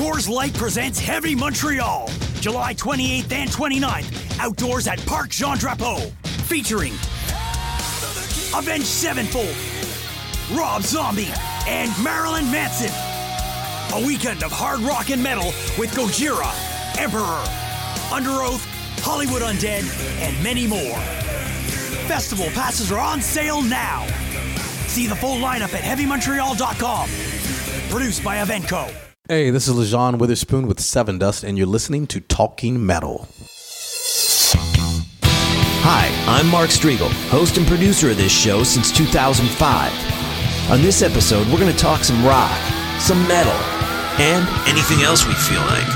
Coors Light presents Heavy Montreal, July 28th and 29th, outdoors at Parc Jean Drapeau, featuring Avenged Sevenfold, Rob Zombie, and Marilyn Manson. A weekend of hard rock and metal with Gojira, Emperor, Under Oath, Hollywood Undead, and many more. Festival passes are on sale now. See the full lineup at HeavyMontreal.com. Produced by evenko. Hey, this is Lajon Witherspoon with Sevendust, and you're listening to Talking Metal. Hi, I'm Mark Strigl, host and producer of this show since 2005. On this episode, we're going to talk some rock, some metal, and anything else we feel like.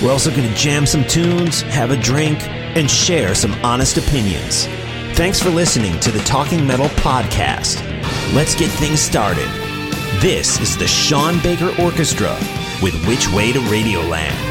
We're also going to jam some tunes, have a drink, and share some honest opinions. Thanks for listening to the Talking Metal Podcast. Let's get things started. This is the Sean Baker Orchestra with Which Way to Radioland.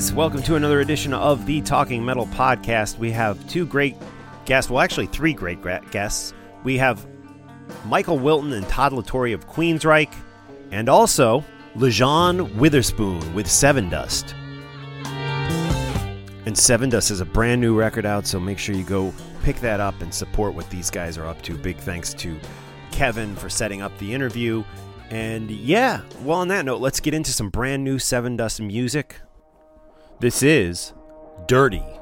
Guys, welcome to another edition of the Talking Metal Podcast. We have two great guests, well, actually, three great guests. We have Michael Wilton and Todd La Torre of Queensryche, and also Lajon Witherspoon with Sevendust. And Sevendust is a brand new record out, so make sure you go pick that up and support what these guys are up to. Big thanks to Kevin for setting up the interview. And yeah, well, on that note, let's get into some brand new Sevendust music. This is Dirty.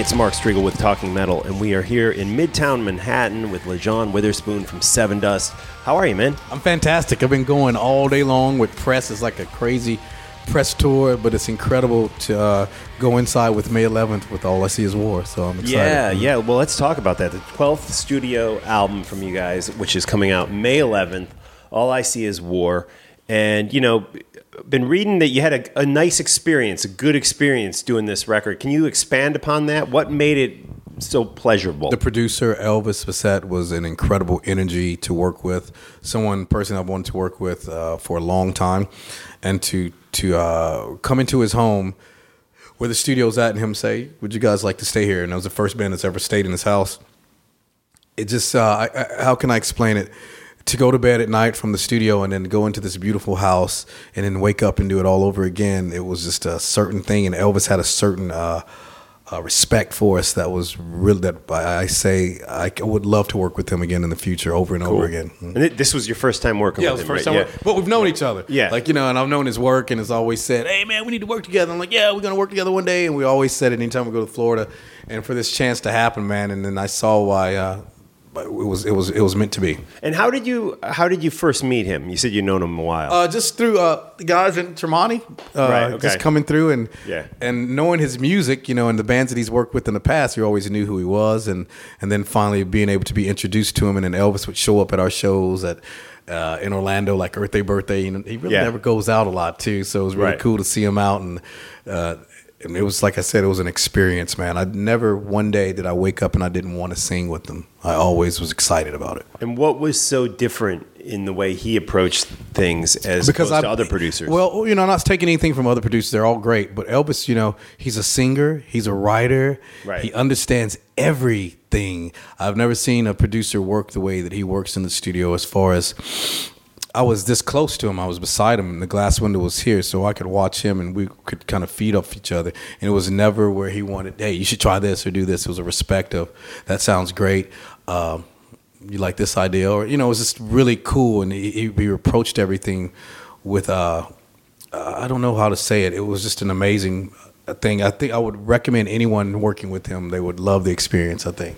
Hey, it's Mark Strigl with Talking Metal, and we are here in Midtown Manhattan with Lajon Witherspoon from Sevendust. How are you, man? I'm fantastic. I've been going all day long with press. It's like a crazy press tour, but it's incredible to uh, go inside with May 11th with All I See Is War. So I'm excited. Yeah, yeah. Well, let's talk about that. The 12th studio album from you guys, which is coming out May 11th. All I See Is War. And, you know, been reading that you had a, a nice experience, a good experience doing this record. Can you expand upon that? What made it so pleasurable? The producer Elvis Baskette was an incredible energy to work with. Someone, person I've wanted to work with uh, for a long time, and to to uh, come into his home where the studio's at, and him say, "Would you guys like to stay here?" And that was the first band that's ever stayed in his house. It just, uh, I, I, how can I explain it? To go to bed at night from the studio and then go into this beautiful house and then wake up and do it all over again. It was just a certain thing, and Elvis had a certain. Uh, uh, respect for us that was really that I I say I would love to work with him again in the future over and over again. and it, this was your first time working Yeah, it with was the him, first right? time. But we've known each other. Yeah. Like, you know, and I've known his work and has always said, hey, man, we need to work together. I'm like, yeah, we're going to work together one day. And we always said it anytime we go to Florida. And for this chance to happen, man, and then I saw why uh, but it was it was it was meant to be. And how did you how did you first meet him? You said you'd known him a while. Uh, just through uh, the guys in Tremonti, uh, Right, okay. just coming through and Yeah. and knowing his music, you know, and the bands that he's worked with in the past, you always knew who he was, and and then finally being able to be introduced to him, and then Elvis would show up at our shows at. Uh, in Orlando, like Earth Day, birthday, and he really Yeah. never goes out a lot too. So it was really Right. cool to see him out, and uh, and it was like I said, it was an experience, man. I never one day did I wake up and I didn't want to sing with them. I always was excited about it. and what was so different in the way he approached things as opposed I, to other producers? Well, you know, I'm not taking anything from other producers; they're all great. But Elvis, you know, he's a singer, he's a writer, Right. he understands everything. I've never seen a producer work the way that he works in the studio. As far as I was this close to him, I was beside him, and the glass window was here, so I could watch him, and we could kind of feed off each other. And it was never where he wanted, hey, you should try this or do this. It was a respect of that sounds great. Um, you like this idea, or you know, it was just really cool, and he, he approached everything with uh, I don't know how to say it. It was just an amazing thing. I think I would recommend anyone working with him. They would love the experience. I think.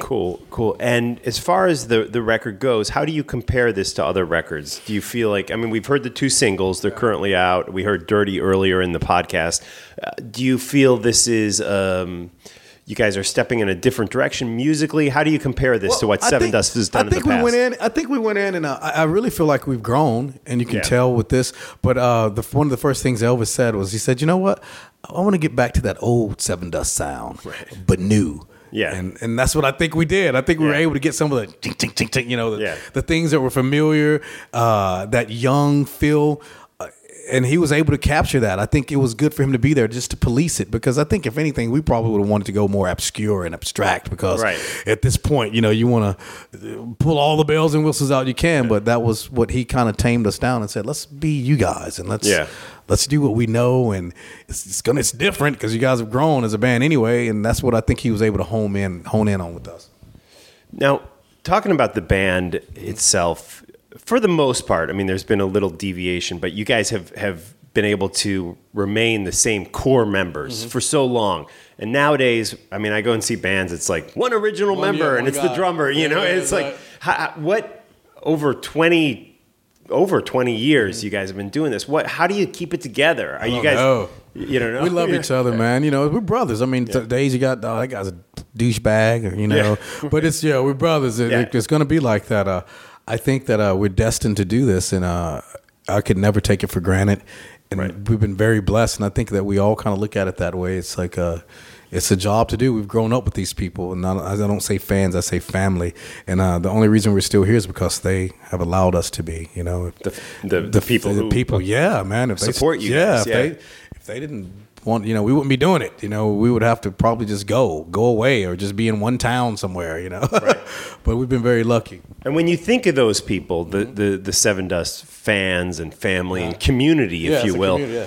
Cool, cool. And as far as the the record goes, how do you compare this to other records? Do you feel like I mean, we've heard the two singles; they're currently out. We heard "Dirty" earlier in the podcast. Uh, do you feel this is? Um, you guys are stepping in a different direction musically. How do you compare this to what I Seven think- Dust has done I think in the past? we went in. I think we went in, and uh, I, I really feel like we've grown, and you can Yeah. tell with this. But uh, the one of the first things Elvis said was, he said, "You know what? I want to get back to that old Sevendust sound, but new." Yeah. and and that's what I think we did. I think we were able to get some of the ching, ching, ching, ching, you know, the, Yeah. the things that were familiar, uh, that young feel. uh, And he was able to capture that. I think it was good for him to be there just to police it because I think if anything, we probably would have wanted to go more obscure and abstract because Right. at this point, you know, you want to pull all the bells and whistles out you can, but that was what he kind of tamed us down and said, "Let's be you guys and let's Yeah. Let's do what we know and it's, it's gonna it's different because you guys have grown as a band anyway, and that's what I think he was able to hone in hone in on with us. Now, talking about the band itself, for the most part, I mean, there's been a little deviation, but you guys have, have been able to remain the same core members Mm-hmm. for so long. And nowadays, I mean, I go and see bands, it's like one original One- member yeah, and one it's the drummer, you Yeah, know? yeah, it's like, how, what, over 20, over 20 years, Mm-hmm. you guys have been doing this. What, how do you keep it together? Are you guys, know. you don't know? We love Yeah. each other, man. You know, we're brothers. I mean, th- days you got oh, that guy's a douchebag, you know. but it's yeah, we're brothers. It- Yeah. it's going to be like that. Uh, I think that uh, we're destined to do this, and uh, I could never take it for granted. And we've been very blessed, and I think that we all kind of look at it that way. It's like a, it's a job to do. We've grown up with these people, and I, I don't say fans, I say family. And uh, the only reason we're still here is because they have allowed us to be. You know, The- the- the people the people, yeah, man. If they- support you yeah, guys, if yeah. they if they didn't want, you know, we wouldn't be doing it. You know, we would have to probably just go, go away, or just be in one town somewhere. You know, but we've been very lucky. And when you think of those people, the, the, the Sevendust fans and family and community, if Yeah, you will, yeah.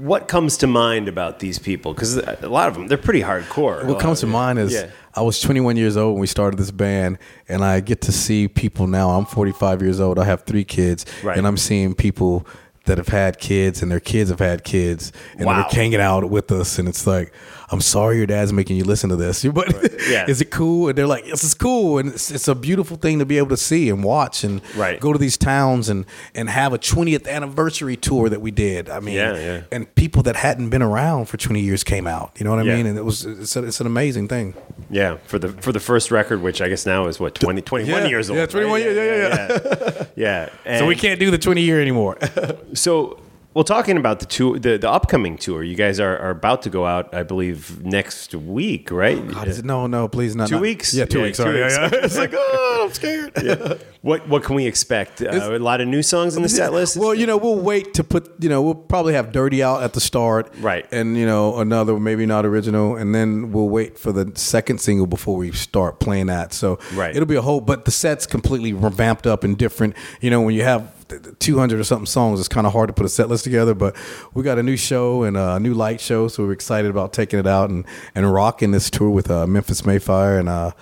What comes to mind about these people? Because a lot of them, they're pretty hardcore. What comes to mind is Yeah. I was 21 years old when we started this band, and I get to see people now. I'm 45 years old. I have three kids, Right. and I'm seeing people that have had kids, and their kids have had kids, and Wow. they're hanging out with us. And it's like, I'm sorry your dad's making you listen to this, but Yeah. is it cool? And they're like, this is cool, and it's, it's a beautiful thing to be able to see and watch, and Right. go to these towns and and have a 20th anniversary tour that we did. I mean, Yeah, yeah. and people that hadn't been around for 20 years came out. You know what I Yeah. mean? And it was it's, a, it's an amazing thing. Yeah, for the for the first record, which I guess now is what 20, 21 Yeah, years old. yeah, 21 right? years, yeah, yeah, yeah. yeah. So And we can't do the 20 year anymore. So, well, talking about the tour, the, the upcoming tour, you guys are, are about to go out, I believe, next week, right? God, is it- no, no, please not. Two not- weeks? Yeah, two Yeah, weeks. two sorry. weeks. Yeah, yeah. It's like, oh, I'm scared. What what can we expect? Uh, a lot of new songs in the set list. Well, you know, we'll wait to put, you know, we'll probably have Dirty out at the start. Right. And, you know, another, maybe not original. And then we'll wait for the second single before we start playing that. So Right. it'll be a whole, but the set's completely revamped up and different. You know, when you have 200 or something songs, it's kind of hard to put a set list together. But we got a new show and a new light show. So we're excited about taking it out and, and rocking this tour with uh, Memphis May Fire and uh,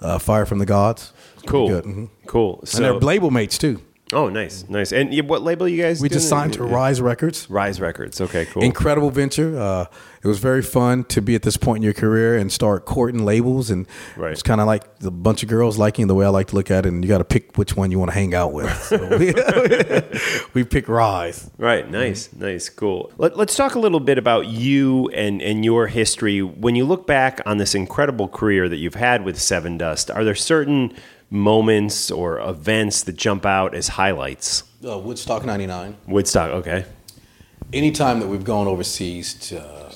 uh, Fire from the Gods. It's cool, Good. Mhm. cool. And they're label mates too. Oh, nice, nice. And what label you guys? We just signed to Rise Records. Rise Records. Okay, cool. Incredible venture. Uh, it was very fun to be at this point in your career and start courting labels. And Right. it's kind of like a bunch of girls liking the way I like to look at it. And you got to pick which one you want to hang out with. So we, we pick Rise. Right, nice, nice, cool. Let, let's talk a little bit about you and, and your history. When you look back on this incredible career that you've had with Sevendust, are there certain moments or events that jump out as highlights? Uh, Woodstock 99. Woodstock, okay. anytime that we've gone overseas to, uh,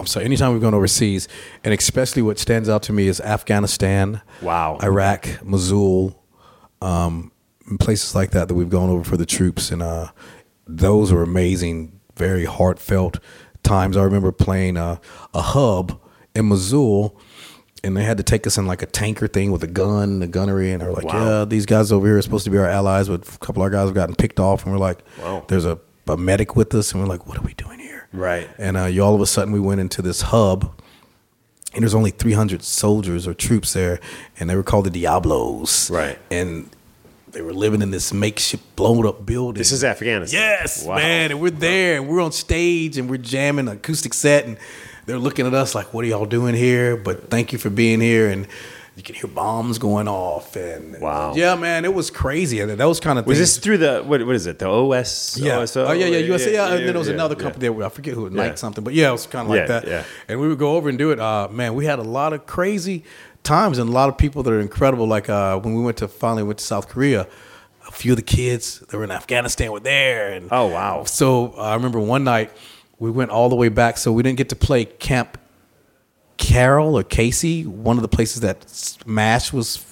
I'm sorry, anytime we've gone overseas, and especially what stands out to me is Afghanistan, Wow. Iraq, Mosul, um, places like that that we've gone over for the troops, and uh, those were amazing, very heartfelt times. I remember playing uh, a hub in Mosul. And they had to take us in like a tanker thing with a gun, the gunnery, and they're like, Wow. "Yeah, these guys over here are supposed to be our allies, but a couple of our guys have gotten picked off." And we're like, Wow. "There's a, a medic with us," and we're like, "What are we doing here?" Right. And uh, you all of a sudden we went into this hub, and there's only 300 soldiers or troops there, and they were called the Diablos. Right. And they were living in this makeshift blown up building. This is Afghanistan. Yes, Wow. man. And we're there and we're on stage and we're jamming an acoustic set and they're looking at us like, what are y'all doing here? But thank you for being here. And you can hear bombs going off. And Wow. Yeah, man. It was crazy. And those kind of Was things. this through the what? What is it? The OS? yeah. OSO? oh, yeah, yeah. USA. Yeah, and then there was yeah, another yeah. company there. I forget who, Yeah. Nike something. But yeah, it was kind of like Yeah, that. yeah. And we would go over and do it. Uh, man, we had a lot of crazy times and a lot of people that are incredible. Like uh, when we went to finally went to South Korea, a few of the kids that were in Afghanistan were there. And Oh, wow. So uh, I remember one night we went all the way back, so we didn't get to play Camp Carroll or Casey, one of the places that Smash was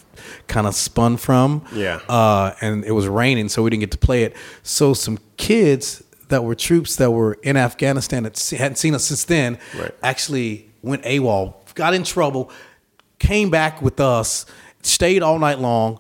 kind of spun from. Yeah. Uh, and it was raining, so we didn't get to play it. So some kids that were troops that were in Afghanistan that hadn't seen us since then Right. actually went AWOL, got in trouble, came back with us, stayed all night long,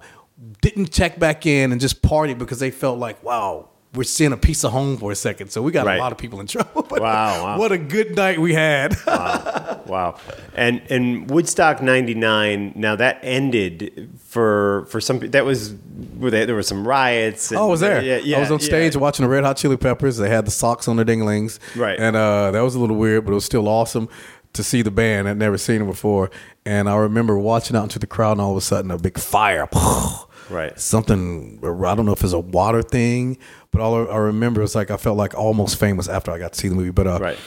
didn't check back in, and just partied because they felt like, wow, we're seeing a piece of home for a second. So we got Right. a lot of people in trouble. But Wow, wow. What a good night we had. Wow. wow. And and Woodstock '99. Now that ended for for some. That was where they, there were some riots. And, Oh, I was there. Yeah, yeah. I was on stage yeah. watching the Red Hot Chili Peppers. They had the socks on their dinglings. Right. And uh, that was a little weird, but it was still awesome to see the band. I'd never seen them before. And I remember watching out into the crowd, and all of a sudden, a big fire. Right. Something, I don't know if it's a water thing, but all I remember was like I felt like almost famous after I got to see the movie. But uh, Right.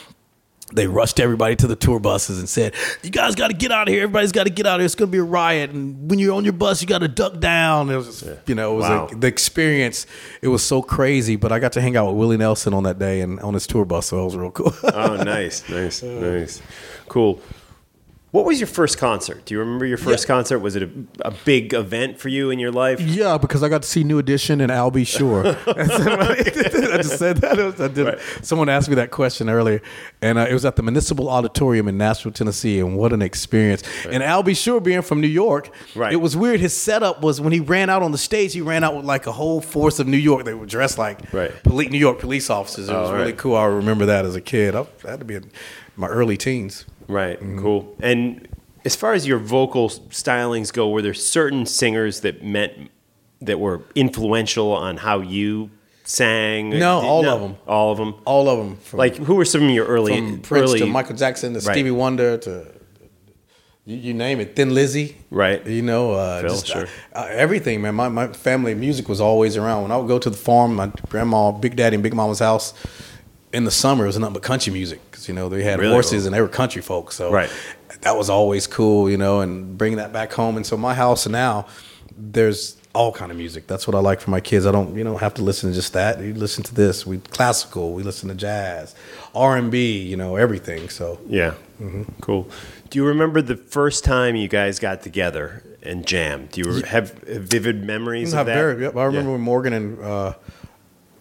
they rushed everybody to the tour buses and said, "You guys got to get out of here. Everybody's got to get out of here. It's going to be a riot. And when you're on your bus, you got to duck down." It was, just, you know, it was Wow. like the experience. It was so crazy. But I got to hang out with Willie Nelson on that day and on his tour bus, so it was real cool. Oh, nice, nice, nice, cool. What was your first concert? Do you remember your first Yeah. concert? Was it a, a big event for you in your life? yeah, because I got to see New Edition and Al B. Sure. I just said that. I did, Right. Someone asked me that question earlier, and uh, it was at the Municipal Auditorium in Nashville, Tennessee, and what an experience! And Al B. Sure being from New York, Right. it was weird. His setup was when he ran out on the stage, he ran out with like a whole force of New York. They were dressed like Right. poli- New York police officers. It Oh, was really cool. I remember that as a kid. I had to be in my early teens. Right, Mm-hmm. cool. And as far as your vocal stylings go, were there certain singers that meant that were influential on how you sang? No, all of them. All of them. All of them, from, Like who were some of your early, from Prince early to Michael Jackson to Right. Stevie Wonder to you, you name it, Thin Lizzy, Right. You know, uh, Phil, just, sure. uh, uh, everything, man. My my family music was always around. When I would go to the farm, my grandma, Big Daddy, and Big Mama's house. In the summer, it was nothing but country music because you know they had Really? horses and they were country folks. So Right. that was always cool, you know, and bringing that back home. And so my house now, there's all kind of music. That's what I like for my kids. I don't, you know, have to listen to just that. You listen to this. We classical. We listen to jazz, R and B. You know, everything. So Yeah, Mm-hmm. cool. Do you remember the first time you guys got together and jammed? Do you have vivid memories I of that? very- yep, I remember Yeah. when Morgan and uh,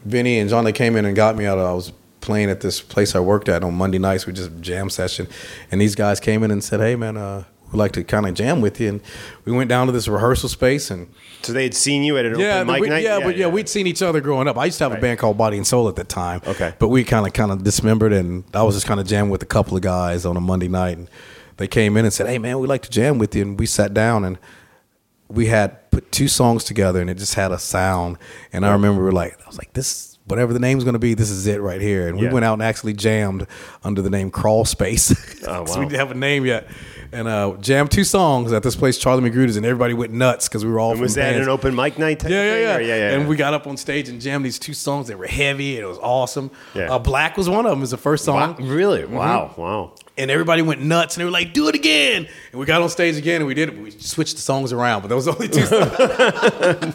Vinny and John they came in and got me out. I was playing at this place I worked at on Monday nights. We just jam session, and these guys came in and said, "Hey, man, uh, we'd like to kind of jam with you." And we went down to this rehearsal space and. So they had seen you at an Yeah, open mic we- night. yeah, but yeah, we'd seen each other growing up. I used to have Right. a band called Body and Soul at that time. Okay. but we kind of kind of dismembered, and I was just kind of jamming with a couple of guys on a Monday night, and they came in and said, "Hey, man, we'd like to jam with you," and we sat down and we had put two songs together, and it just had a sound. And I remember we were like, I was like, this. Whatever the name's going to be, this is it right here. And we Yeah. went out and actually jammed under the name Crawl Space. Oh, wow. we didn't have a name yet. And uh, jammed two songs at this place, Charlie McGruder's, and everybody went nuts because we were all And from was that bands. an open mic night? Type Yeah, yeah, thing, yeah. or- yeah, yeah. And yeah. we got up on stage and jammed these two songs. They were heavy. And it was awesome. Yeah. Uh, Black was one of them. It was the first song. Wow, really? Mm-hmm. Wow, wow. And everybody went nuts. And they were like, do it again. And we got on stage again and we did it. We switched the songs around. But those only two songs.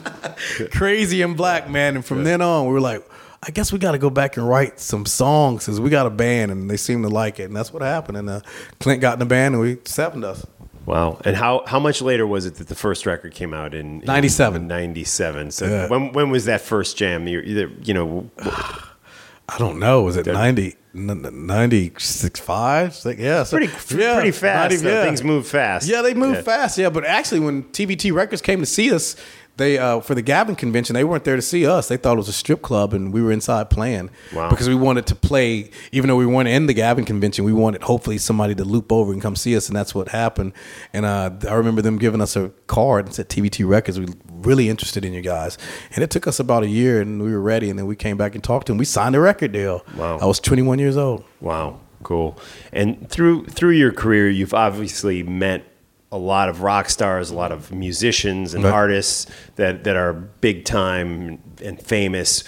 Crazy and Black, man. And from then on, we were like, I guess we got to go back and write some songs because we got a band and they seem to like it. And that's what happened. And uh, Clint got in the band and we sevened us. Wow. And how, how much later was it that the first record came out in in 97. 97. So Yeah. when when was that first jam? You you know I don't know. Was it 90, 96, 5, six, yeah. so- Pretty, pretty fast. 90 though. Things move fast. Yeah, they move fast. Yeah, but actually, when TVT Records came to see us, they uh, for the Gavin convention, they weren't there to see us. They thought it was a strip club, and we were inside playing. Wow. Because we wanted to play, even though we weren't in the Gavin convention, we wanted hopefully somebody to loop over and come see us, and that's what happened. And uh, I remember them giving us a card and said TVT Records. we're really interested in you guys, and it took us about a year, and we were ready, and then we came back and talked to them. We signed a record deal. Wow. I was 21 years old. Wow, cool. And through through your career, you've obviously met a lot of rock stars, a lot of musicians and Right. artists that that are big time and famous.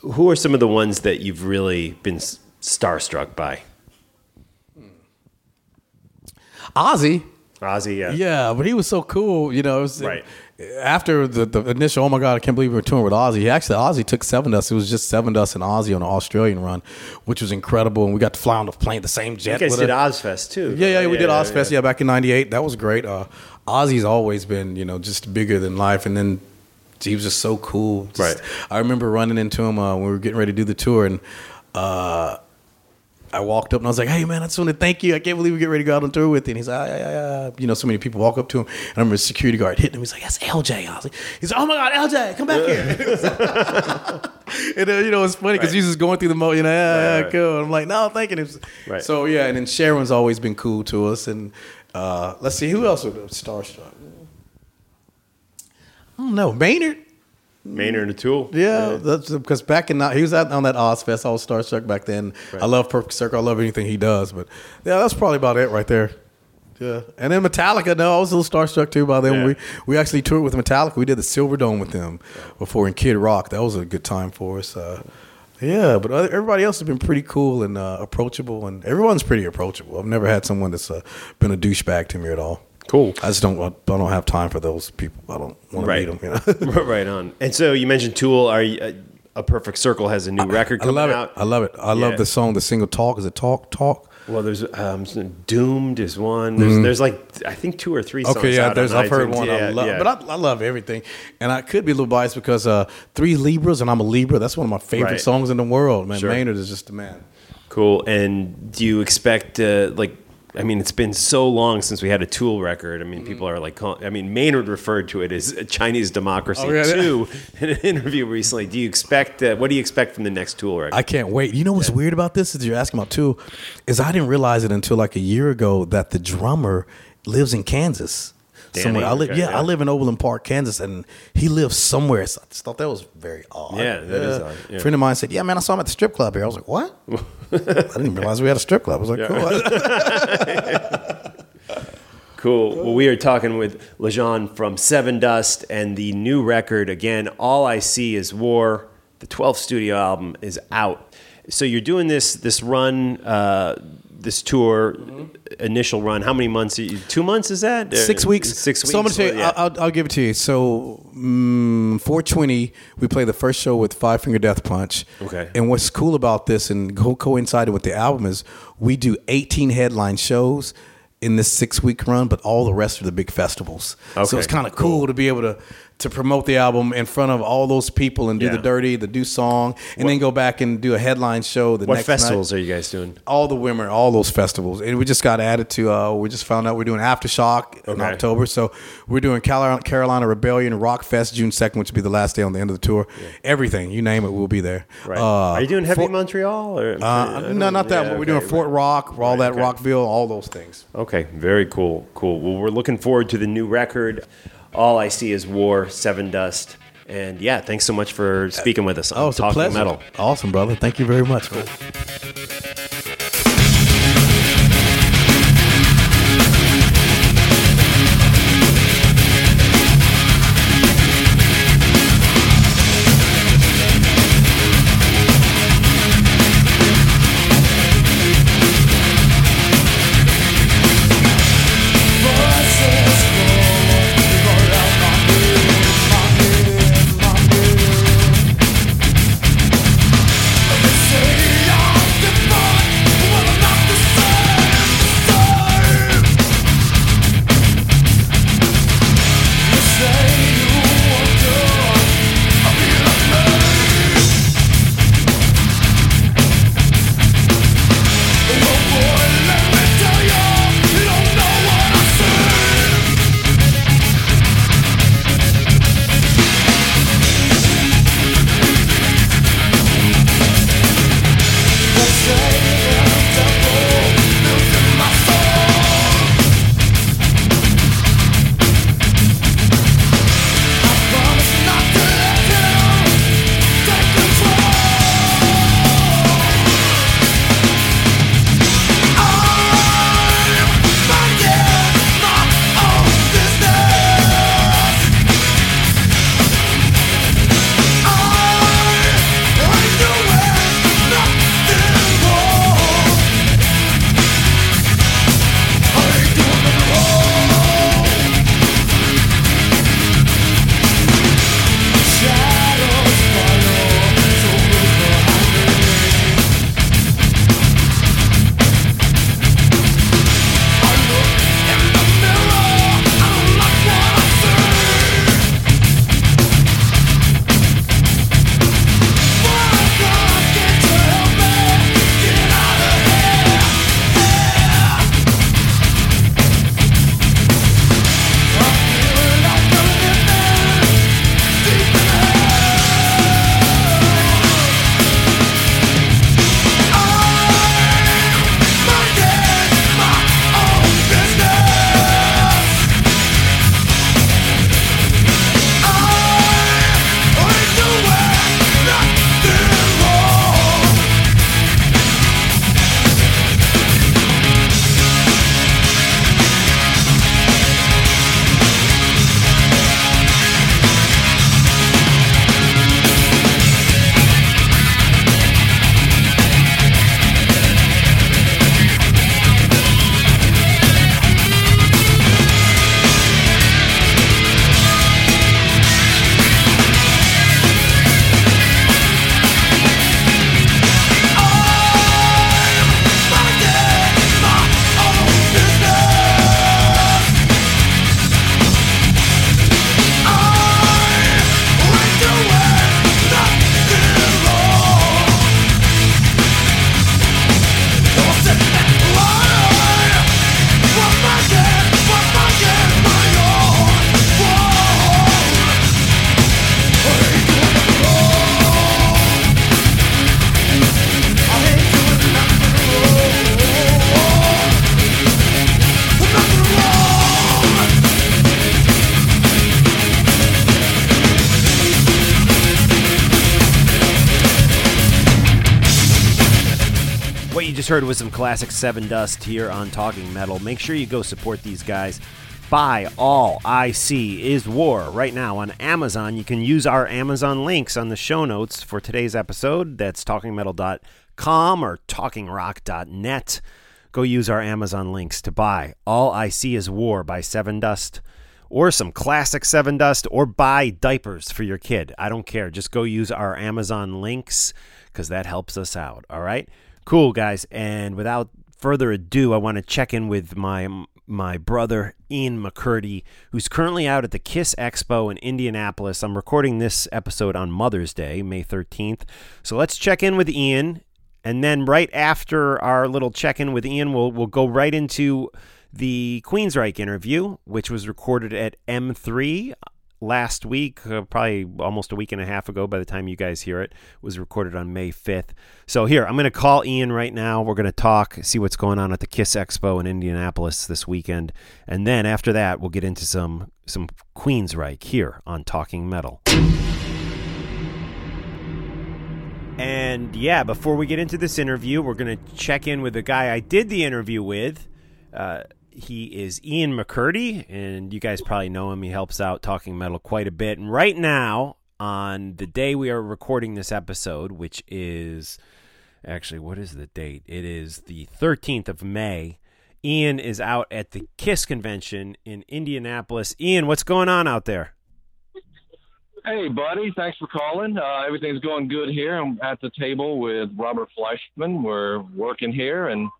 Who are some of the ones that you've really been starstruck by? Ozzy. Ozzy, yeah. Yeah, but he was so cool. You know, it was, Right. After the, the initial, oh my god, I can't believe we were touring with Ozzy. He actually, Ozzy took Sevendust. It was just Sevendust and Ozzy on an Australian run, which was incredible. And we got to fly on the plane, the same jet. You guys did it. Ozzfest too. Yeah, yeah, yeah we did yeah, Ozzfest. Yeah. back in '98. That was great. Uh, Ozzy's always been, you know, just bigger than life. And then he was just so cool. Just- Right. I remember running into him uh, when we were getting ready to do the tour, and uh, I walked up and I was like, "Hey, man, I just want to thank you. I can't believe we get ready to go out on tour with you." And he's like, "Ah, yeah, yeah, yeah." you know, so many people walk up to him, and I remember a security guard hitting him. He's like, "That's LJ." I was like, "He's like, oh my god, LJ, come back here." and uh, you know, it's funny because Right. he's just going through the mo, you know, yeah, Right, right. cool. I'm like, no, thanking him. Right. So yeah, and then Sharon's always been cool to us, and uh, let's see who else was starstruck. I don't know, Maynard. Maynard and the Tool. Yeah, that's because back in he was out on that Ozzfest. I was starstruck back then. I love Perfect Circle. I love anything he does. But yeah, that's probably about it right there. Yeah, and then Metallica. No, I was a little starstruck too by them. Yeah. We we actually toured with Metallica. We did the Silver Dome with them before in Kid Rock. That was a good time for us. Uh, yeah, but other, everybody else has been pretty cool and uh, approachable, and everyone's pretty approachable. I've never had someone that's uh, been a douchebag to me at all. Cool. I just don't. I don't have time for those people. I don't want to Right. meet them. You know? right on. And so you mentioned Tool. Are you, uh, a Perfect Circle has a new record coming I love it. I love it. I love the song, the single "Talk." Is it "Talk"? Talk. Well, there's um, Doomed is one. There's, there's like I think two or three. songs. Okay, yeah. out There's. I've heard one. Yeah, I love, yeah. but I, I love everything, and I could be a little biased because uh, Three Libras, and I'm a Libra. That's one of my favorite Right. songs in the world. Man, Sure. Maynard is just the man. cool. And do you expect uh, like? I mean, it's been so long since we had a Tool record. I mean, Mm-hmm. people are like, I mean, Maynard referred to it as a Chinese democracy Oh, yeah, yeah. too in an interview recently. Do you expect? Uh, what do you expect from the next Tool record? I can't wait. You know what's weird about this? Is you're asking about too, is I didn't realize it until like a year ago that the drummer lives in Kansas. Danny, somewhere. I live, okay, yeah, yeah. I live in Overland Park, Kansas, and he lives somewhere. So I just thought that was very odd. Yeah, that is odd, yeah. A friend of mine said, "Yeah, man, I saw him at the strip club here." I was like, "What?" I didn't realize we had a strip club. I was like, "Cool." Cool. Well, we are talking with Lajon from Sevendust and the new record. Again, All I See Is War. The 12th studio album is out. So you're doing this this run, uh, this tour, initial run. How many months? Are you, two months is that? Six weeks. Six weeks. So I'm gonna tell you. Yeah. I'll, I'll, give it to you. So, mm, 420, we play the first show with Five Finger Death Punch. Okay. And what's cool about this and co- coincided with the album is we do 18 headline shows in this six week run, but all the rest are the big festivals. Okay, So it's kind of cool. to be able to to promote the album in front of all those people and do Yeah. the dirty, the do song, and then go back and do a headline show the what next night festivals are you guys doing? all the women, all those festivals, and we just got added to. Uh, we just found out we're doing Aftershock in October, so we're doing Carolina, Rebellion Rock Fest June second, which will be the last day on the end of the tour. Everything you name it, we'll be there. Right. Uh, are you doing Heavy Fort- Montreal? Or, Uh, no, not that. Yeah. We're doing okay, Fort Rock, all Right, that okay. Rockville, all those things. Okay, very cool, cool. Well, we're looking forward to the new record. All I see is war, Sevendust, and yeah, thanks so much for speaking with us. Oh, on Oh, it's a Talking pleasure. Metal. Awesome, brother. Thank you very much. man. Heard was some classic Sevendust here on Talking Metal. Make sure you go support these guys. Buy All I See Is War right now on Amazon. You can use our Amazon links on the show notes for today's episode. That's talkingmetal.com or talkingrock.net. Go use our Amazon links to buy All I See Is War by Sevendust or some classic Sevendust or buy diapers for your kid. I don't care. Just go use our Amazon links because that helps us out. All right? Cool, guys. And without further ado, I want to check in with my my brother Ian McCurdy, who's currently out at the Kiss Expo in Indianapolis. I'm recording this episode on Mother's Day, May 13th. So let's check in with Ian, and then right after our little check in with Ian, we'll we'll go right into the Queensryche interview, which was recorded at M3 last week, uh, probably almost a week and a half ago by the time you guys hear it, was recorded on May 5th. So here, I'm going to call Ian right now. We're going to talk, see what's going on at the Kiss Expo in Indianapolis this weekend. And then after that, we'll get into some some Queensryche here on Talking Metal. And yeah, before we get into this interview, we're going to check in with the guy I did the interview with. Uh, he is Ian McCurdy, and you guys probably know him. He helps out Talking Metal quite a bit. And right now, on the day we are recording this episode, which is actually, what is the date? It is the 13th of May. Ian is out at the KISS convention in Indianapolis. Ian, what's going on out there? Hey, buddy. Thanks for calling. Uh, everything's going good here. I'm at the table with Robert Fleischman. We're working here and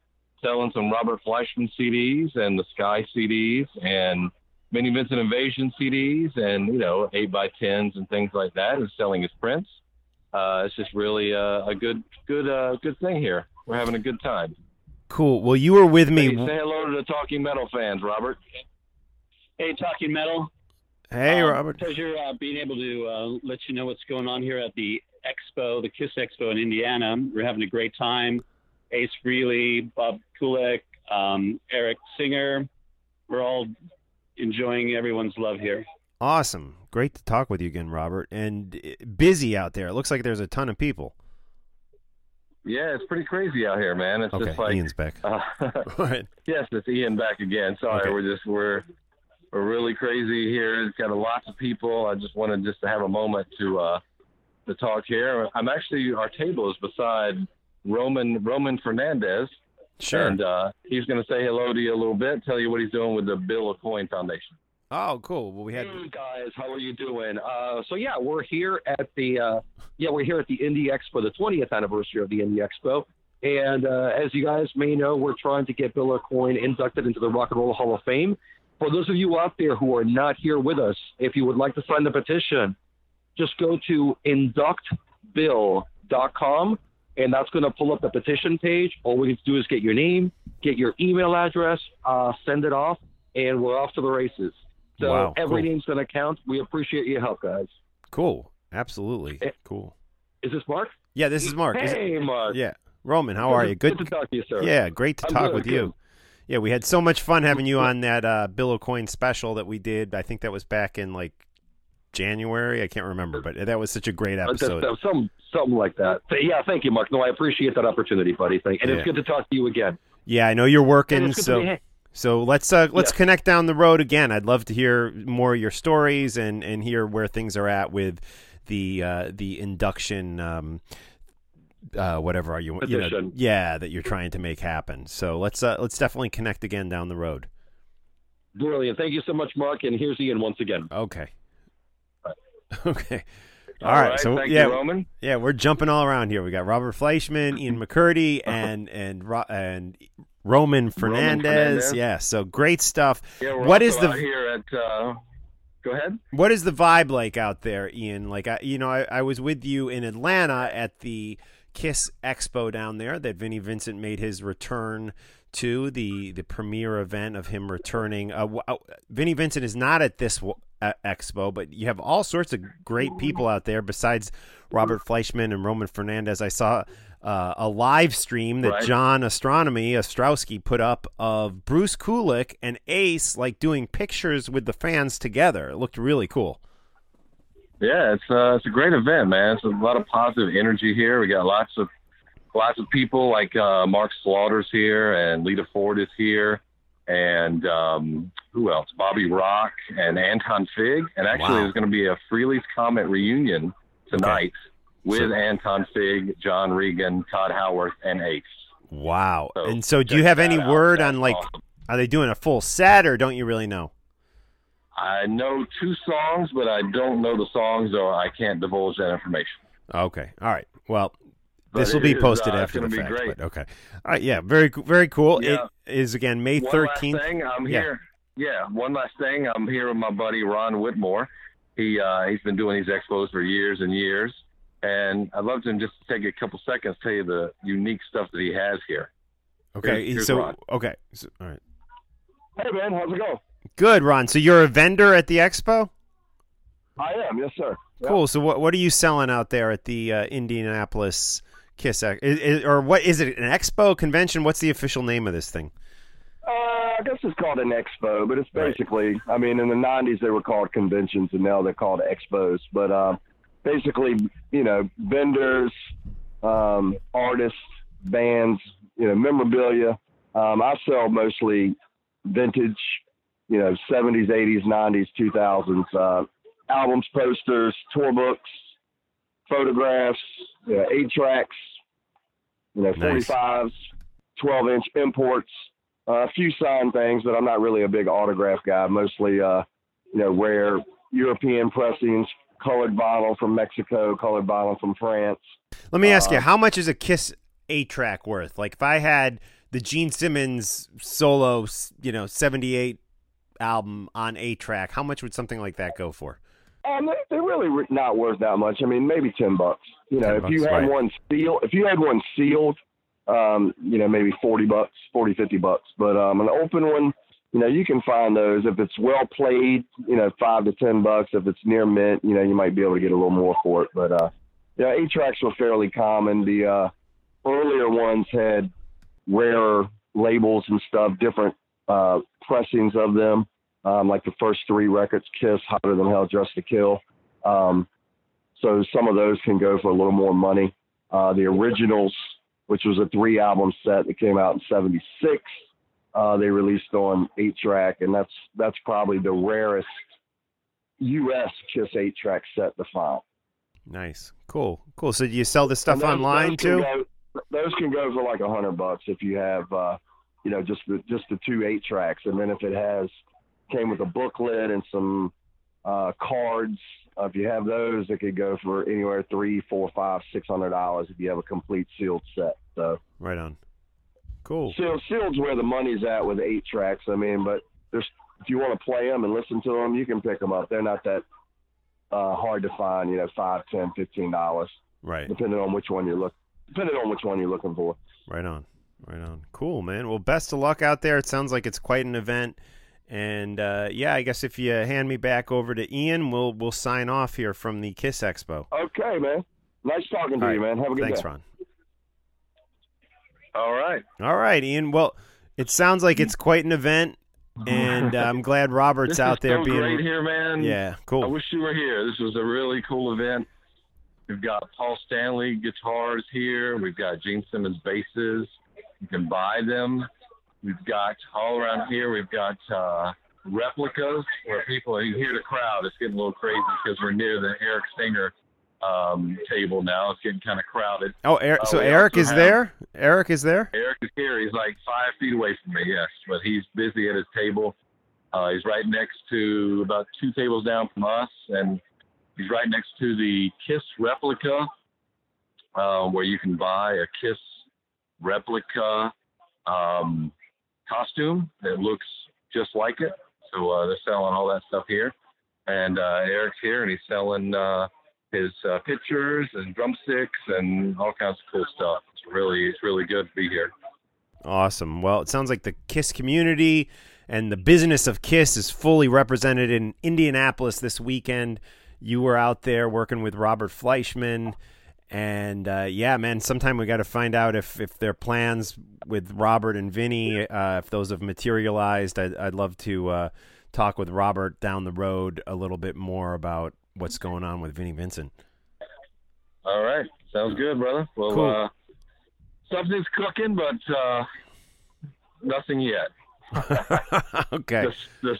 selling some Robert Fleischman CDs and the Sky CDs and Vinnie Vincent Invasion CDs and, you know, 8 by 10s and things like that and selling his prints. Uh, it's just really uh, a good, good, uh, good thing here. We're having a good time. Cool. Well, you were with me. Hey, say hello to the Talking Metal fans, Robert. Hey, Talking Metal. Hey, Um, Robert. Pleasure uh, being able to uh, let you know what's going on here at the Expo, the Kiss Expo in Indiana. We're having a great time. Ace Frehley, Bob Kulick, um, Eric Singer. We're all enjoying everyone's love here. Awesome. Great to talk with you again, Robert. And uh, busy out there. It looks like there's a ton of people. Yeah, it's pretty crazy out here, man. It's Okay, just like Ian's back. Uh, Go yes, it's Ian back again. Sorry, Okay. we're just we're we're really crazy here. It's got a lots of people. I just wanted just to have a moment to uh to talk here. I'm actually our table is beside Roman Roman Fernandez. Sure. And uh, he's going to say hello to you a little bit, tell you what he's doing with the Bill Aucoin Foundation. Oh, cool. Well, we had Hey guys, how are you doing? Uh, so yeah, we're here at the uh, yeah we're here at the Indie Expo, the 20th anniversary of the Indie Expo, and uh, as you guys may know, we're trying to get Bill Aucoin inducted into the Rock and Roll Hall of Fame. For those of you out there who are not here with us, if you would like to sign the petition, just go to inductbill.com, and that's going to pull up the petition page. All we need to do is get your name, get your email address, uh, send it off, and we're off to the races. So Wow, every cool. name's going to count. We appreciate your help, guys. cool. Absolutely. Eh. Cool. Is this Mark? Yeah, this is Mark. Is Hey, Mark. Yeah. Roman, how are you? Good. Good to talk to you, sir. Yeah, great to I'm talk good, with good. you. Yeah, we had so much fun having you on that uh, Bill Aucoin special that we did. I think that was back in like January. I can't remember, but that was such a great that- episode. that- some, something like that. Th- Yeah, thank you, Mark. No, I appreciate that opportunity, buddy. Thank, and Yeah. it's good to talk to you again. Yeah, I know you're working, it's good to so so let's uh, let's Yes. connect down the road again. I'd love to hear more of your stories and and hear where things are at with the uh, the induction. Um, uh, whatever are you, you know, yeah, that you're trying to make happen. So let's uh, let's definitely connect again down the road. Brilliant. Thank you so much, Mark. And here's Ian once again. Okay. Okay. All all right. right, So thank yeah, you, Roman. yeah, we're jumping all around here. We got Robert Fleischman, Ian McCurdy, and and Ro- and Roman Fernandez. Fernandez. Yeah. So great stuff. Yeah, we're what is the here at? Uh, go ahead. what is the vibe like out there, Ian? Like I, you know, I, I was with you in Atlanta at the Kiss Expo down there that Vinnie Vincent made his return to the the premiere event of him returning. Uh, uh, Vinnie Vincent is not at this expo, but you have all sorts of great people out there besides Robert Fleischman and Roman Fernandez. I saw. Uh, a live stream that Right. John Astronomy Ostrowski put up of Bruce Kulick and Ace like doing pictures with the fans together. It looked really cool. Yeah, it's uh, it's a great event, man. It's a lot of positive energy here. We got lots of lots of people like uh, Mark Slaughter's here and Lita Ford is here. And um, who else? Bobby Rock and Anton Fig. And actually, Wow. there's going to be a Frehley's Comet reunion tonight with So- Anton Fig, John Regan, Todd Howarth, and Ace. Wow. So and so, do you have any out. word on like, awesome. are they doing a full set or don't you really know? I know two songs, but I don't know the songs, or I can't divulge that information. Okay. All right. Well, this will be is, posted uh, after the fact. great. But okay. All right. Yeah. Very very cool. Yeah. It is again May thirteenth. last thing, I'm Yeah. here. Yeah, one last thing. I'm here with my buddy Ron Whitmore. He uh, he's been doing these expos for years and years, and I'd love to just take a couple seconds to tell you the unique stuff that he has here. Okay. Here's- here's so Ron. okay. So, all right. Hey man, how's it going? Good, Ron. So you're a vendor at the expo. I am, yes sir. Cool. So what what are you selling out there at the uh, Indianapolis Kiss? Ex- i- i- or what is it? An expo convention? What's the official name of this thing? Uh, I guess it's called an expo, but it's basically, I mean, in the 90s they were called conventions and now they're called expos. But uh, basically, you know, vendors, um, artists, bands, you know, memorabilia. Um, I sell mostly vintage, you know, 70s, 80s, 90s, 2000s, uh, albums, posters, tour books, photographs, you know, eight tracks, you know, Nice. 45s, 12 inch imports, uh, a few signed things, but I'm not really a big autograph guy. Mostly, uh, you know, rare European pressings, colored vinyl from Mexico, colored vinyl from France. Let me ask you, Uh, how much is a Kiss eight track worth? Like if I had the Gene Simmons solo, you know, seventy eight album on eight track, how much would something like that go for? Um, they, they're really re- not worth that much. I mean, maybe ten bucks. You know, 10 if you had right. one sealed, if you had one sealed, um, you know, maybe forty bucks, 40, 50 bucks. But um, an open one, you know, you can find those if it's well played. You know, five to ten bucks. If it's near mint, you know, you might be able to get a little more for it. But uh, yeah, eight tracks were fairly common. The uh, earlier ones had rarer labels and stuff, different uh, pressings of them. Um, like the first three records, Kiss, Hotter Than Hell, Dressed to Kill. Um, so some of those can go for a little more money. Uh, the originals, which was a three album set that came out in '76, uh, they released on eight track, and that's that's probably the rarest U.S. Kiss eight track set to find. Nice, cool, cool. So do you sell this stuff those- online those too? go- those can go for like a hundred bucks if you have, uh, you know, just the just the two eight tracks, and then if it has came with a booklet and some uh, cards, uh, if you have those, it could go for anywhere three, four, five, six hundred dollars if you have a complete sealed set. So Right on. Cool. sealed, sealed's where the money's at with eight tracks. I mean, but there's if you want to play them and listen to them, you can pick them up. They're not that uh, hard to find. You know, five, ten, fifteen dollars, Right. depending on which one you look, depending on which one you're looking for. Right on. Right on. Cool, man. Well, best of luck out there. It sounds like it's quite an event. And uh, yeah, I guess if you hand me back over to Ian, we'll we'll sign off here from the Kiss Expo. Okay, man. Nice talking to All you, right. man. Have a good day. Thanks, day. Ron. All right. All right, Ian. Well, it sounds like it's quite an event, and uh, I'm glad Robert's This out there so being. great here, man. Yeah, cool. I wish you were here. This was a really cool event. We've got Paul Stanley guitars here. We've got Gene Simmons basses. You can buy them. We've got all around here. We've got uh, replicas where people you hear the crowd. It's getting a little crazy because we're near the Eric Singer um, table now. It's getting kind of crowded. Oh, Eric, Uh, so Eric is have- there. Eric is there. Eric is here. He's like five feet away from me, yes, but he's busy at his table. Uh, he's right next to about two tables down from us, and he's right next to the Kiss replica, uh, where you can buy a Kiss replica um, costume that looks just like it. So uh, they're selling all that stuff here, and uh, Eric's here, and he's selling uh, his uh, pictures and drumsticks and all kinds of cool stuff. It's really, it's really good to be here. Awesome. Well, it sounds like the Kiss community and the business of Kiss is fully represented in Indianapolis this weekend. You were out there working with Robert Fleischman. And uh, yeah, man, sometime we got to find out if, if their plans with Robert and Vinnie, uh, if those have materialized. I'd, I'd love to uh, talk with Robert down the road a little bit more about what's going on with Vinnie Vincent. All right, sounds good, brother. Well, Cool. uh, something's cooking, but uh, nothing yet. okay. The, the,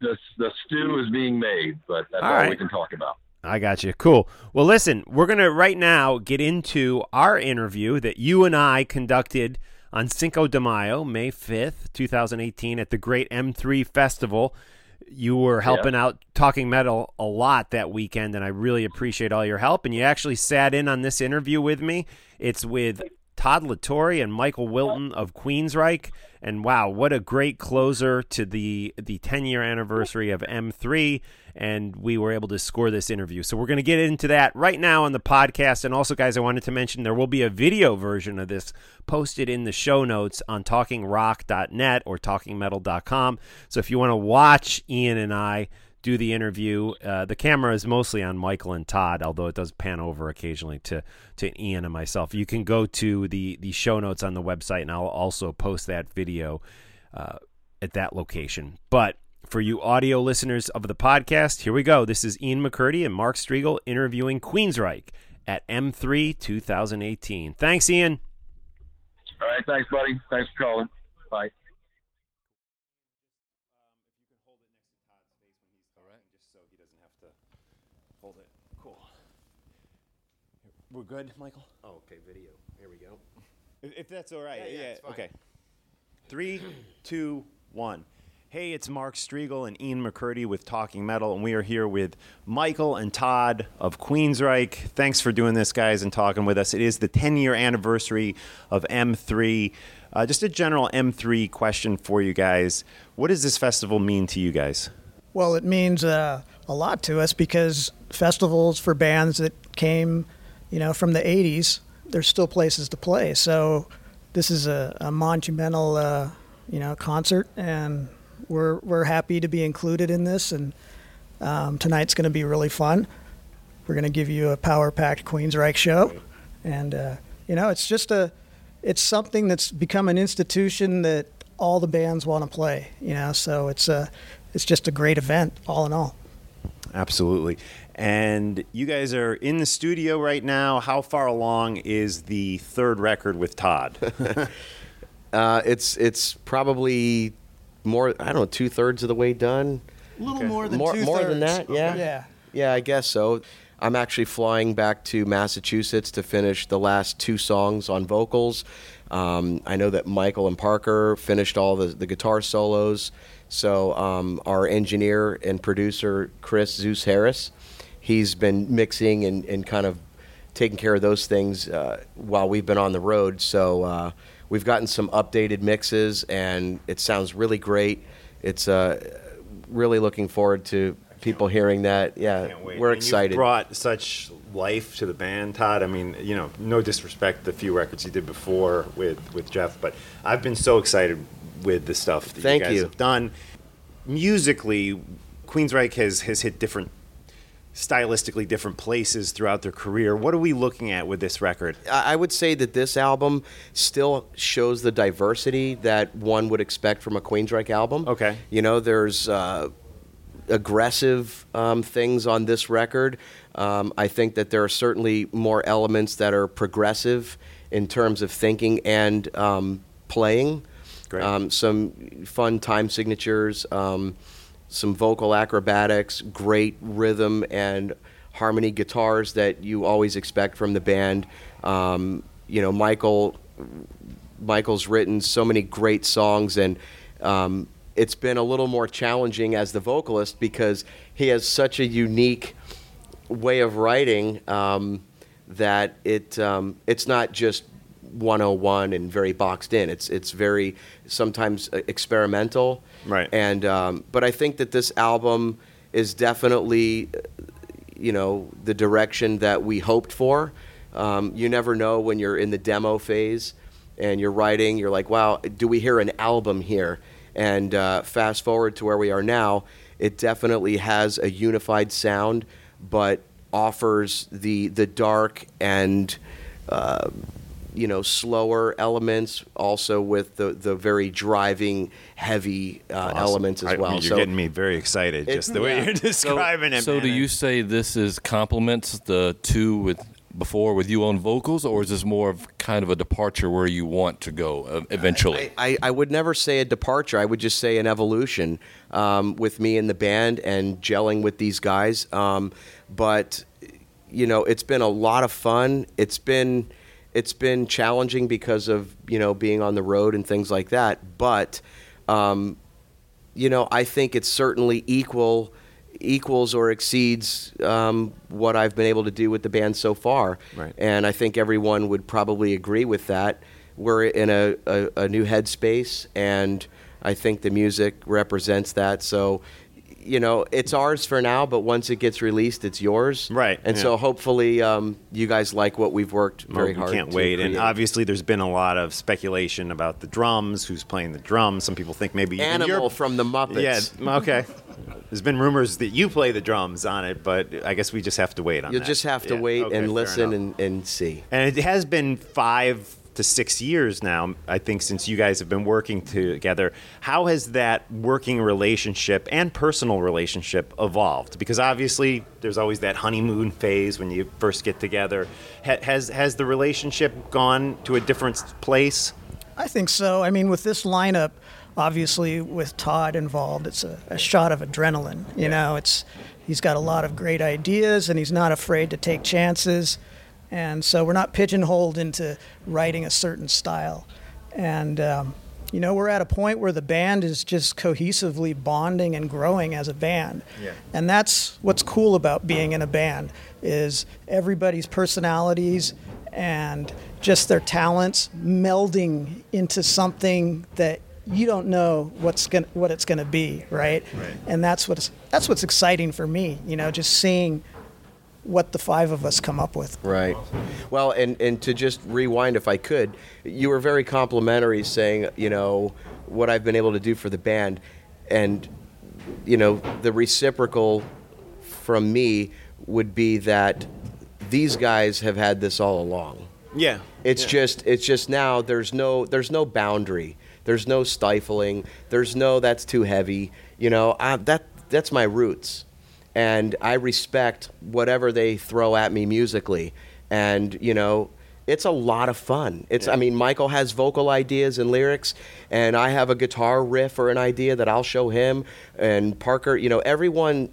the, the stew is being made, but that's All all, we can talk about. I got you. Cool. Well, listen, we're going to right now get into our interview that you and I conducted on Cinco de Mayo, May 5th, 2018, at the Great M3 Festival. You were helping out Talking Metal a lot that weekend, and I really appreciate all your help. And you actually sat in on this interview with me. It's with Todd La Torre and Michael Wilton of Queensryche. And wow, what a great closer to the the 10 year anniversary of M3. And we were able to score this interview. So we're going to get into that right now on the podcast. And also, guys, I wanted to mention there will be a video version of this posted in the show notes on talkingrock.net or talkingmetal.com. So if you want to watch Ian and I do the interview. Uh, the camera is mostly on Michael and Todd, although it does pan over occasionally to to Ian and myself. You can go to the the show notes on the website, and I'll also post that video uh, at that location. But for you audio listeners of the podcast, here we go. This is Ian McCurdy and Mark Strigl interviewing Queensryche at M3 2018. Thanks, Ian. All right, thanks, buddy. Thanks for calling. Bye. Hold it. Cool. We're good, Michael? Oh, okay, video. Here we go. If, if that's all right. Yeah, yeah, it's fine. okay. Three, two, one. Hey, it's Mark Strigl and Ian McCurdy with Talking Metal, and we are here with Michael and Todd of Queensryche. Thanks for doing this, guys, and talking with us. It is the 10 year anniversary of M3. Uh, just a general M3 question for you guys. What does this festival mean to you guys? Well, it means uh, a lot to us because festivals for bands that came, you know, from the '80s, there's still places to play. So this is a, a monumental, uh, you know, concert, and we're we're happy to be included in this. And um, tonight's going to be really fun. We're going to give you a power-packed Queensryche show, and uh, you know, it's just a, it's something that's become an institution that all the bands want to play. You know, so it's a, it's just a great event, all in all. Absolutely. And you guys are in the studio right now. How far along is the third record with Todd? Uh, it's it's probably more. I don't know, two thirds of the way done. A little more than more, more than that. Yeah. Okay. Yeah. Yeah, I guess so. I'm actually flying back to Massachusetts to finish the last two songs on vocals. Um, I know that Michael and Parker finished all the, the guitar solos. So um, our engineer and producer, Chris Zeuss Harris, he's been mixing and, and kind of taking care of those things uh, while we've been on the road. So uh, we've gotten some updated mixes, and it sounds really great. It's uh, really looking forward to people hearing that. Yeah, we're excited. You brought such life to the band, Todd. I mean, you know, no disrespect to the few records you did before with with Jeff, but I've been so excited with the stuff that Thank you guys you. have done. Musically, Queensryche has has hit different stylistically different places throughout their career. What are we looking at with this record? I I would say that this album still shows the diversity that one would expect from a Queensryche album. Okay. You know, there's uh, aggressive um, things on this record. Um, I think that there are certainly more elements that are progressive in terms of thinking and um, playing. Great. Um, some fun time signatures, um, some vocal acrobatics, great rhythm and harmony guitars that you always expect from the band. Um, you know, Michael Michael's written so many great songs, and um, it's been a little more challenging as the vocalist because he has such a unique way of writing um, that it um, it's not just 101 and very boxed in. It's it's very sometimes uh, experimental. Right. And um, but I think that this album is definitely uh, you know the direction that we hoped for. Um, you never know when you're in the demo phase and you're writing. You're like, wow, do we hear an album here? And uh, fast forward to where we are now, it definitely has a unified sound, but offers the the dark and uh, you know slower elements, also with the the very driving, heavy uh, Awesome. elements as I- I well. mean, you're so getting me very excited It- just the way you're describing it. So man. do you say this is complements the two with before with you on vocals, or is this more of kind of a departure where you want to go uh, eventually? I, I would never say a departure. I would just say an evolution um, with me in the band and gelling with these guys. Um, but you know, it's been a lot of fun. It's been it's been challenging because of you know being on the road and things like that. But um, you know, I think it's certainly equal equals or exceeds um, what I've been able to do with the band so far. Right. And I think everyone would probably agree with that. We're in a, a, a new headspace, and I think the music represents that. So, you know, it's ours for now, but once it gets released, it's yours. Right, And yeah. so hopefully um, you guys like what we've worked very Well, hard We can't to wait. And obviously, there's been a lot of speculation about the drums, who's playing the drums. Some people think maybe Animal from the Muppets. Yeah, okay. There's been rumors that you play the drums on it, but I guess we just have to wait on You'll that. just have to Yeah, wait okay, and listen and, and see. And it has been five to six years now, I think, since you guys have been working together. How has that working relationship and personal relationship evolved? Because obviously, there's always that honeymoon phase when you first get together. Ha- has has the relationship gone to a different place? I think so. I mean, with this lineup, obviously with Todd involved, it's a, a shot of adrenaline. You know, it's he's got a lot of great ideas and he's not afraid to take chances. And so we're not pigeonholed into writing a certain style. And um, you know, we're at a point where the band is just cohesively bonding and growing as a band. Yeah. And that's what's cool about being in a band is everybody's personalities and just their talents melding into something that you don't know what's going what it's going to be, right? Right. And that's what's that's what's exciting for me, you know, just seeing what the five of us come up with. Right. Well, and, and to just rewind, if I could, you were very complimentary saying, you know, what I've been able to do for the band. And, you know, the reciprocal from me would be that these guys have had this all along. Yeah. It's Yeah. just it's just now there's no there's no boundary. There's no stifling. There's no that's too heavy. You know, I, that that's my roots. And I respect whatever they throw at me musically. And, you know, it's a lot of fun. It's I mean, Michael has vocal ideas and lyrics and I have a guitar riff or an idea that I'll show him and Parker, you know, everyone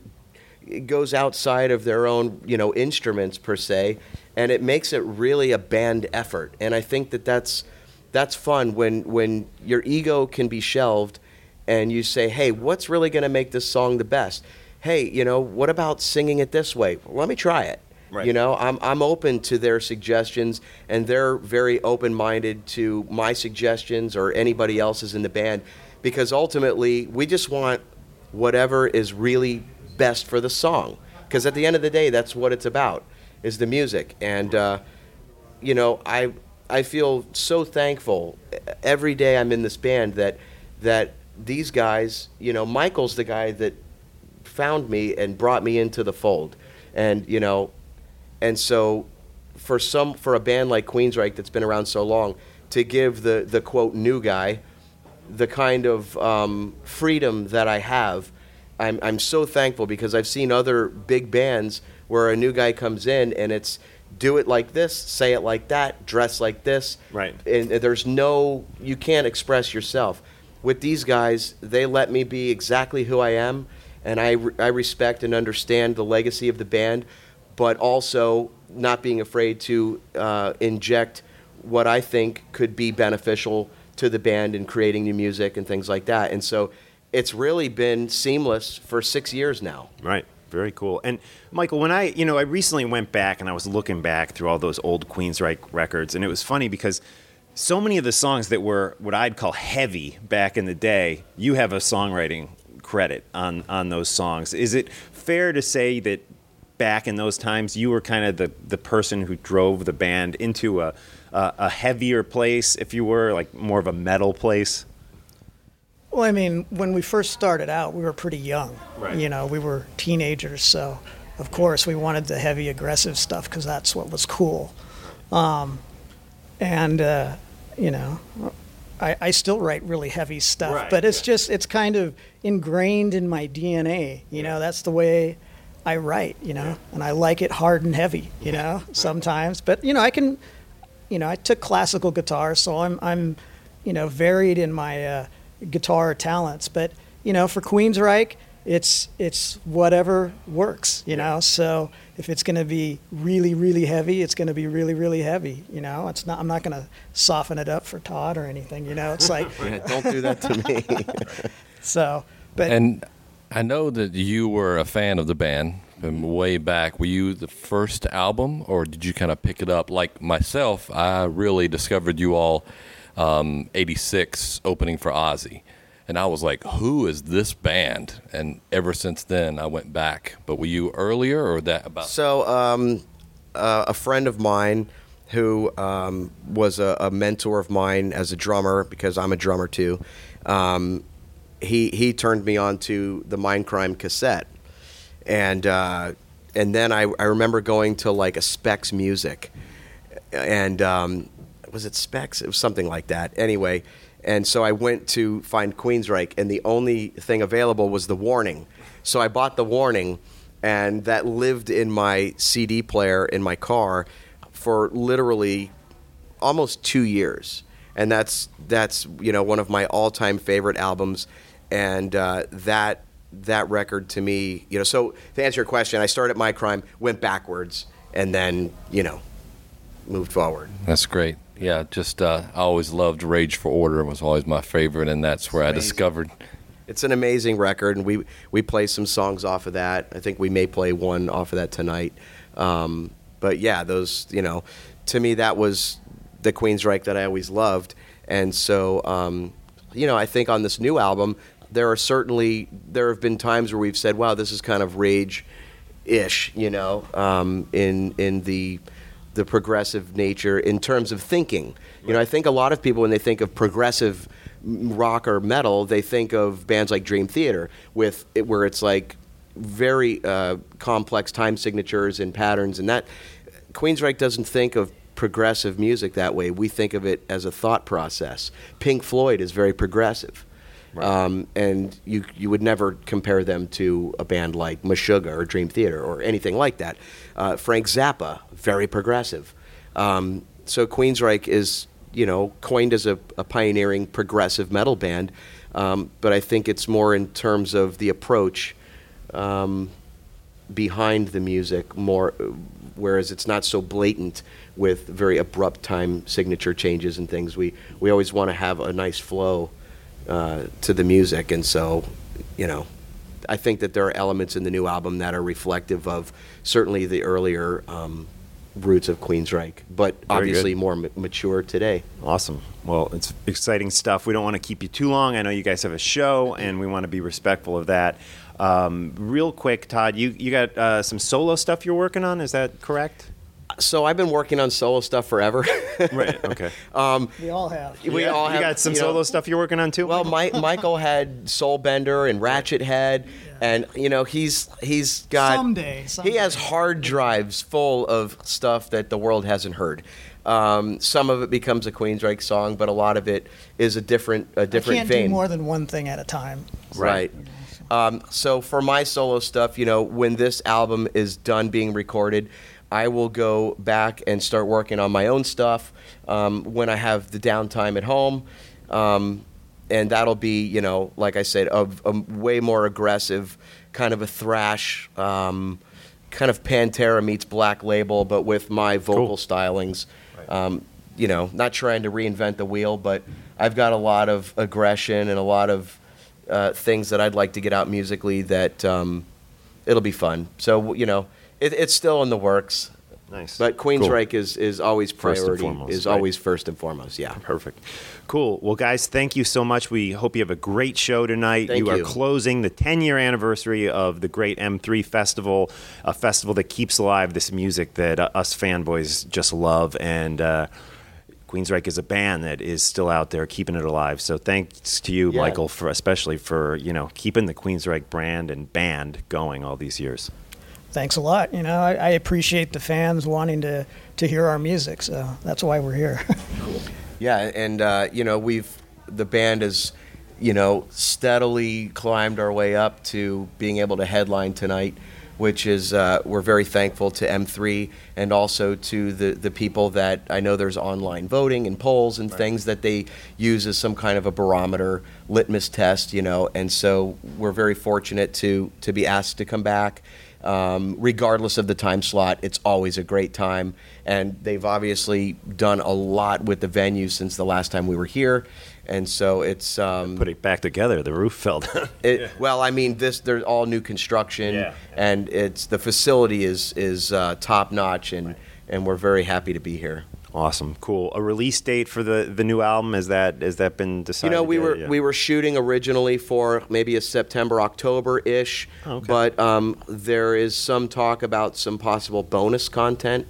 goes outside of their own, you know, instruments per se, and it makes it really a band effort. And I think that that's that's fun when when your ego can be shelved, and you say, "Hey, what's really going to make this song the best?" Hey, you know, what about singing it this way? Let me try it. Right. You know, I'm I'm open to their suggestions, and they're very open-minded to my suggestions or anybody else's in the band, because ultimately we just want whatever is really best for the song. Because at the end of the day, that's what it's about, is the music. And uh, you know, I I feel so thankful every day I'm in this band that that these guys, you know, Michael's the guy that found me and brought me into the fold, and you know, and so for some for a band like Queensryche that's been around so long to give the the quote new guy the kind of um, freedom that I have, I'm, I'm so thankful because I've seen other big bands where a new guy comes in and it's do it like this, say it like that, dress like this. Right. And there's no, you can't express yourself. With these guys, they let me be exactly who I am, and I, re- I respect and understand the legacy of the band, but also not being afraid to uh, inject what I think could be beneficial to the band in creating new music and things like that. And so it's really been seamless for six years now. Right. Very cool. And Michael, when I, you know, I recently went back and I was looking back through all those old Queensryche records, and it was funny because so many of the songs that were what I'd call heavy back in the day, you have a songwriting credit on on those songs. Is it fair to say that back in those times you were kind of the the person who drove the band into a a, a heavier place, if you were, like more of a metal place? Well, I mean, when we first started out, we were pretty young. Right. You know, we were teenagers, so of course we wanted the heavy, aggressive stuff because that's what was cool. Um, and uh, you know, I, I still write really heavy stuff, Right, but it's just it's kind of ingrained in my DNA. You know, that's the way I write, you know, and I like it hard and heavy, you know, sometimes. But you know, I can, you know, I took classical guitar, so I'm I'm, you know, varied in my uh, guitar talents. But you know, for Queensryche, it's it's whatever works, you know. So if it's going to be really really heavy, it's going to be really really heavy, you know. It's not I'm not going to soften it up for Todd or anything, you know. It's like Yeah, don't do that to me. so, but and I know that you were a fan of the band from way back. Were you the first album, or did you kind of pick it up? Like myself, I really discovered you all um, '86 opening for Ozzy, and I was like, "Who is this band?" And ever since then, I went back. But were you earlier, or that about? So, um, uh, a friend of mine who um, was a, a mentor of mine as a drummer, because I'm a drummer too, um, he he turned me on to the Mindcrime cassette, and uh, and then I, I remember going to like a Specs Music, and um, was it Specs? It was something like that. Anyway, and so I went to find Queensryche, and the only thing available was the Warning. So I bought the Warning, and that lived in my CD player in my car for literally almost two years, and that's that's you know one of my all-time favorite albums, and uh, that that record to me, you know. So to answer your question, I started Mindcrime, went backwards, and then you know moved forward. That's great. Yeah, just uh, I always loved Rage for Order. It was always my favorite, and that's where I discovered. It's an amazing record, and we we play some songs off of that. I think we may play one off of that tonight. Um, but yeah, those you know, to me that was the Queensryche that I always loved, and so um, you know I think on this new album there are certainly there have been times where we've said, wow, this is kind of Rage ish, you know, um, in in the the progressive nature in terms of thinking. You know, I think a lot of people when they think of progressive rock or metal, they think of bands like Dream Theater, with it, where it's like very uh, complex time signatures and patterns, and that Queensryche doesn't think of progressive music that way. We think of it as a thought process. Pink Floyd is very progressive. Um, and you you would never compare them to a band like Meshuggah or Dream Theater or anything like that. Uh, Frank Zappa, very progressive. Um, so Queensryche is you know coined as a, a pioneering progressive metal band, um, but I think it's more in terms of the approach um, behind the music more, whereas it's not so blatant with very abrupt time signature changes and things. We we always want to have a nice flow uh, to the music, and so you know, I think that there are elements in the new album that are reflective of certainly the earlier um, roots of Queensryche, but Very obviously good. more m- mature today. Awesome. Well, it's exciting stuff. We don't want to keep you too long. I know you guys have a show, and we want to be respectful of that. Um, real quick, Todd, you you got uh, some solo stuff you're working on. Is that correct? So I've been working on solo stuff forever. right. Okay. Um, we all have. we Yeah, all you have. got some you know- solo stuff you're working on too. Well, Mi- Michael had Soulbender and Ratchet Head, and you know he's he's got Someday, he has hard drives full of stuff that the world hasn't heard. Um, some of it becomes a Queensryche song, but a lot of it is a different a I different can't vein. do more than one thing at a time. Right. Um, so for my solo stuff, you know, when this album is done being recorded, I will go back and start working on my own stuff um, when I have the downtime at home. Um, and that'll be, you know, like I said, a, a way more aggressive, kind of a thrash, um, kind of Pantera meets Black Label, but with my vocal stylings. Um, you know, not trying to reinvent the wheel, but I've got a lot of aggression and a lot of uh, things that I'd like to get out musically that um, it'll be fun. So you know, it, it's still in the works. Nice. But Queensryche is, is always First and priority. foremost, is right. always first and foremost. Yeah. Perfect. Cool. Well, guys, thank you so much. We hope you have a great show tonight. Thank you you. are closing the 10 year anniversary of the great M3 Festival, a festival that keeps alive this music that uh, us fanboys just love. And uh, Queensryche is a band that is still out there keeping it alive. So thanks to you, Yeah. Michael, for especially for you know keeping the Queensryche brand and band going all these years. Thanks a lot. You know, I, I appreciate the fans wanting to to hear our music, so that's why we're here. Yeah, and uh, you know we've the band has you know steadily climbed our way up to being able to headline tonight which is uh, we're very thankful to M3 and also to the the people that I know there's online voting and polls and things that they use as some kind of a barometer litmus test, you know, and so we're very fortunate to to be asked to come back. Um, regardless of the time slot, it's always a great time. And they've obviously done a lot with the venue since the last time we were here. And so it's um, Put it back together. The roof fell down. it, Well, I mean, this they're all new construction, Yeah. and it's the facility is is uh, top notch, and and we're very happy to be here. Awesome, cool. A release date for the the new album has that has that been decided? You know, we yet? were Yeah. we were shooting originally for maybe a September October ish, Oh, okay. but um, there is some talk about some possible bonus content,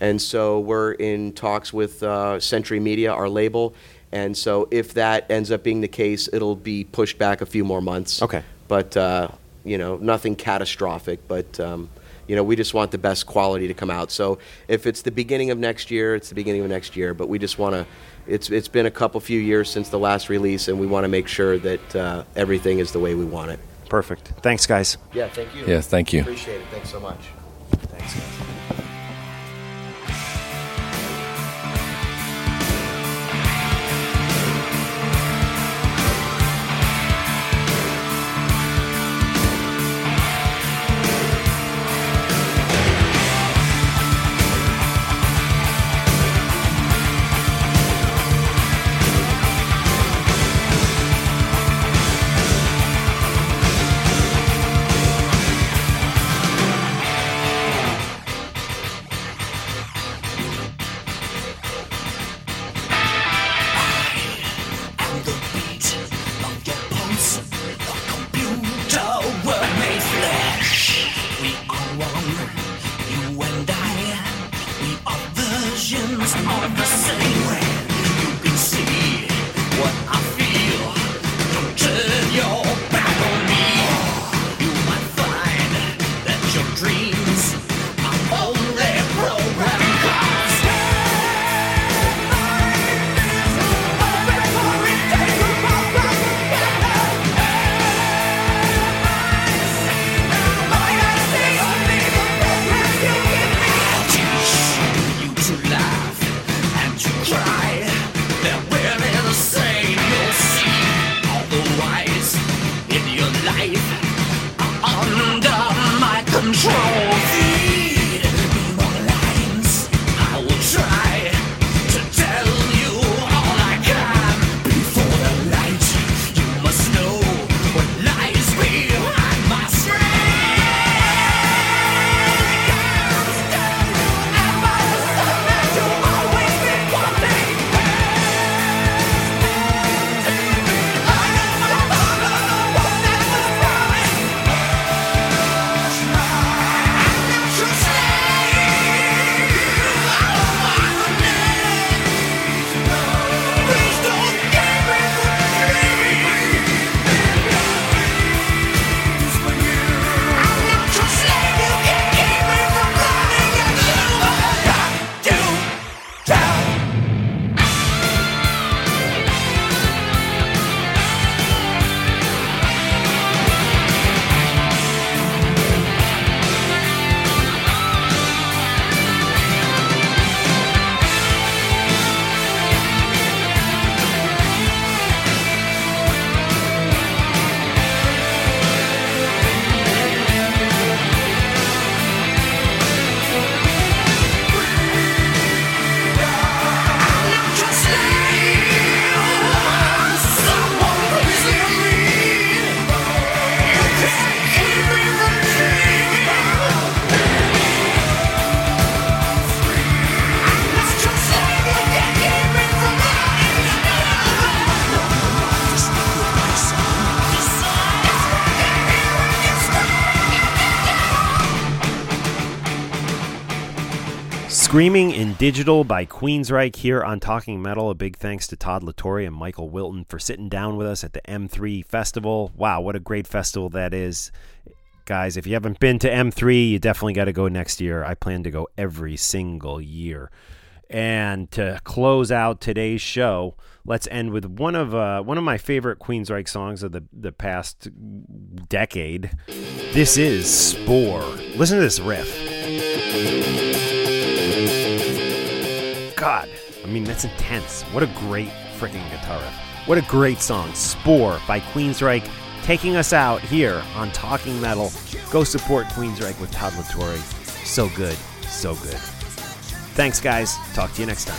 and so we're in talks with uh, Century Media, our label, and so if that ends up being the case, it'll be pushed back a few more months. Okay. but uh, you know, nothing catastrophic, but. Um, you know, we just want the best quality to come out. So if it's the beginning of next year, it's the beginning of next year. But we just want to. It's it's been a couple few years since the last release, and we want to make sure that uh, everything is the way we want it. Perfect. Thanks, guys. Yeah, thank you. Yeah, thank you. Appreciate it. Thanks so much. Screaming in Digital by Queensryche here on Talking Metal. A big thanks to Todd La Torre and Michael Wilton for sitting down with us at the M3 Festival. Wow, what a great festival that is. Guys, if you haven't been to M3, you definitely got to go next year. I plan to go every single year. And to close out today's show, let's end with one of uh, one of my favorite Queensryche songs of the the past decade. This is Spore. Listen to this riff. God, I mean that's intense. What a great freaking guitar riff. What a great song, Spore by Queensryche, taking us out here on Talking Metal. Go support Queensryche with Todd La Torre. So good, so good. Thanks, guys. Talk to you next time.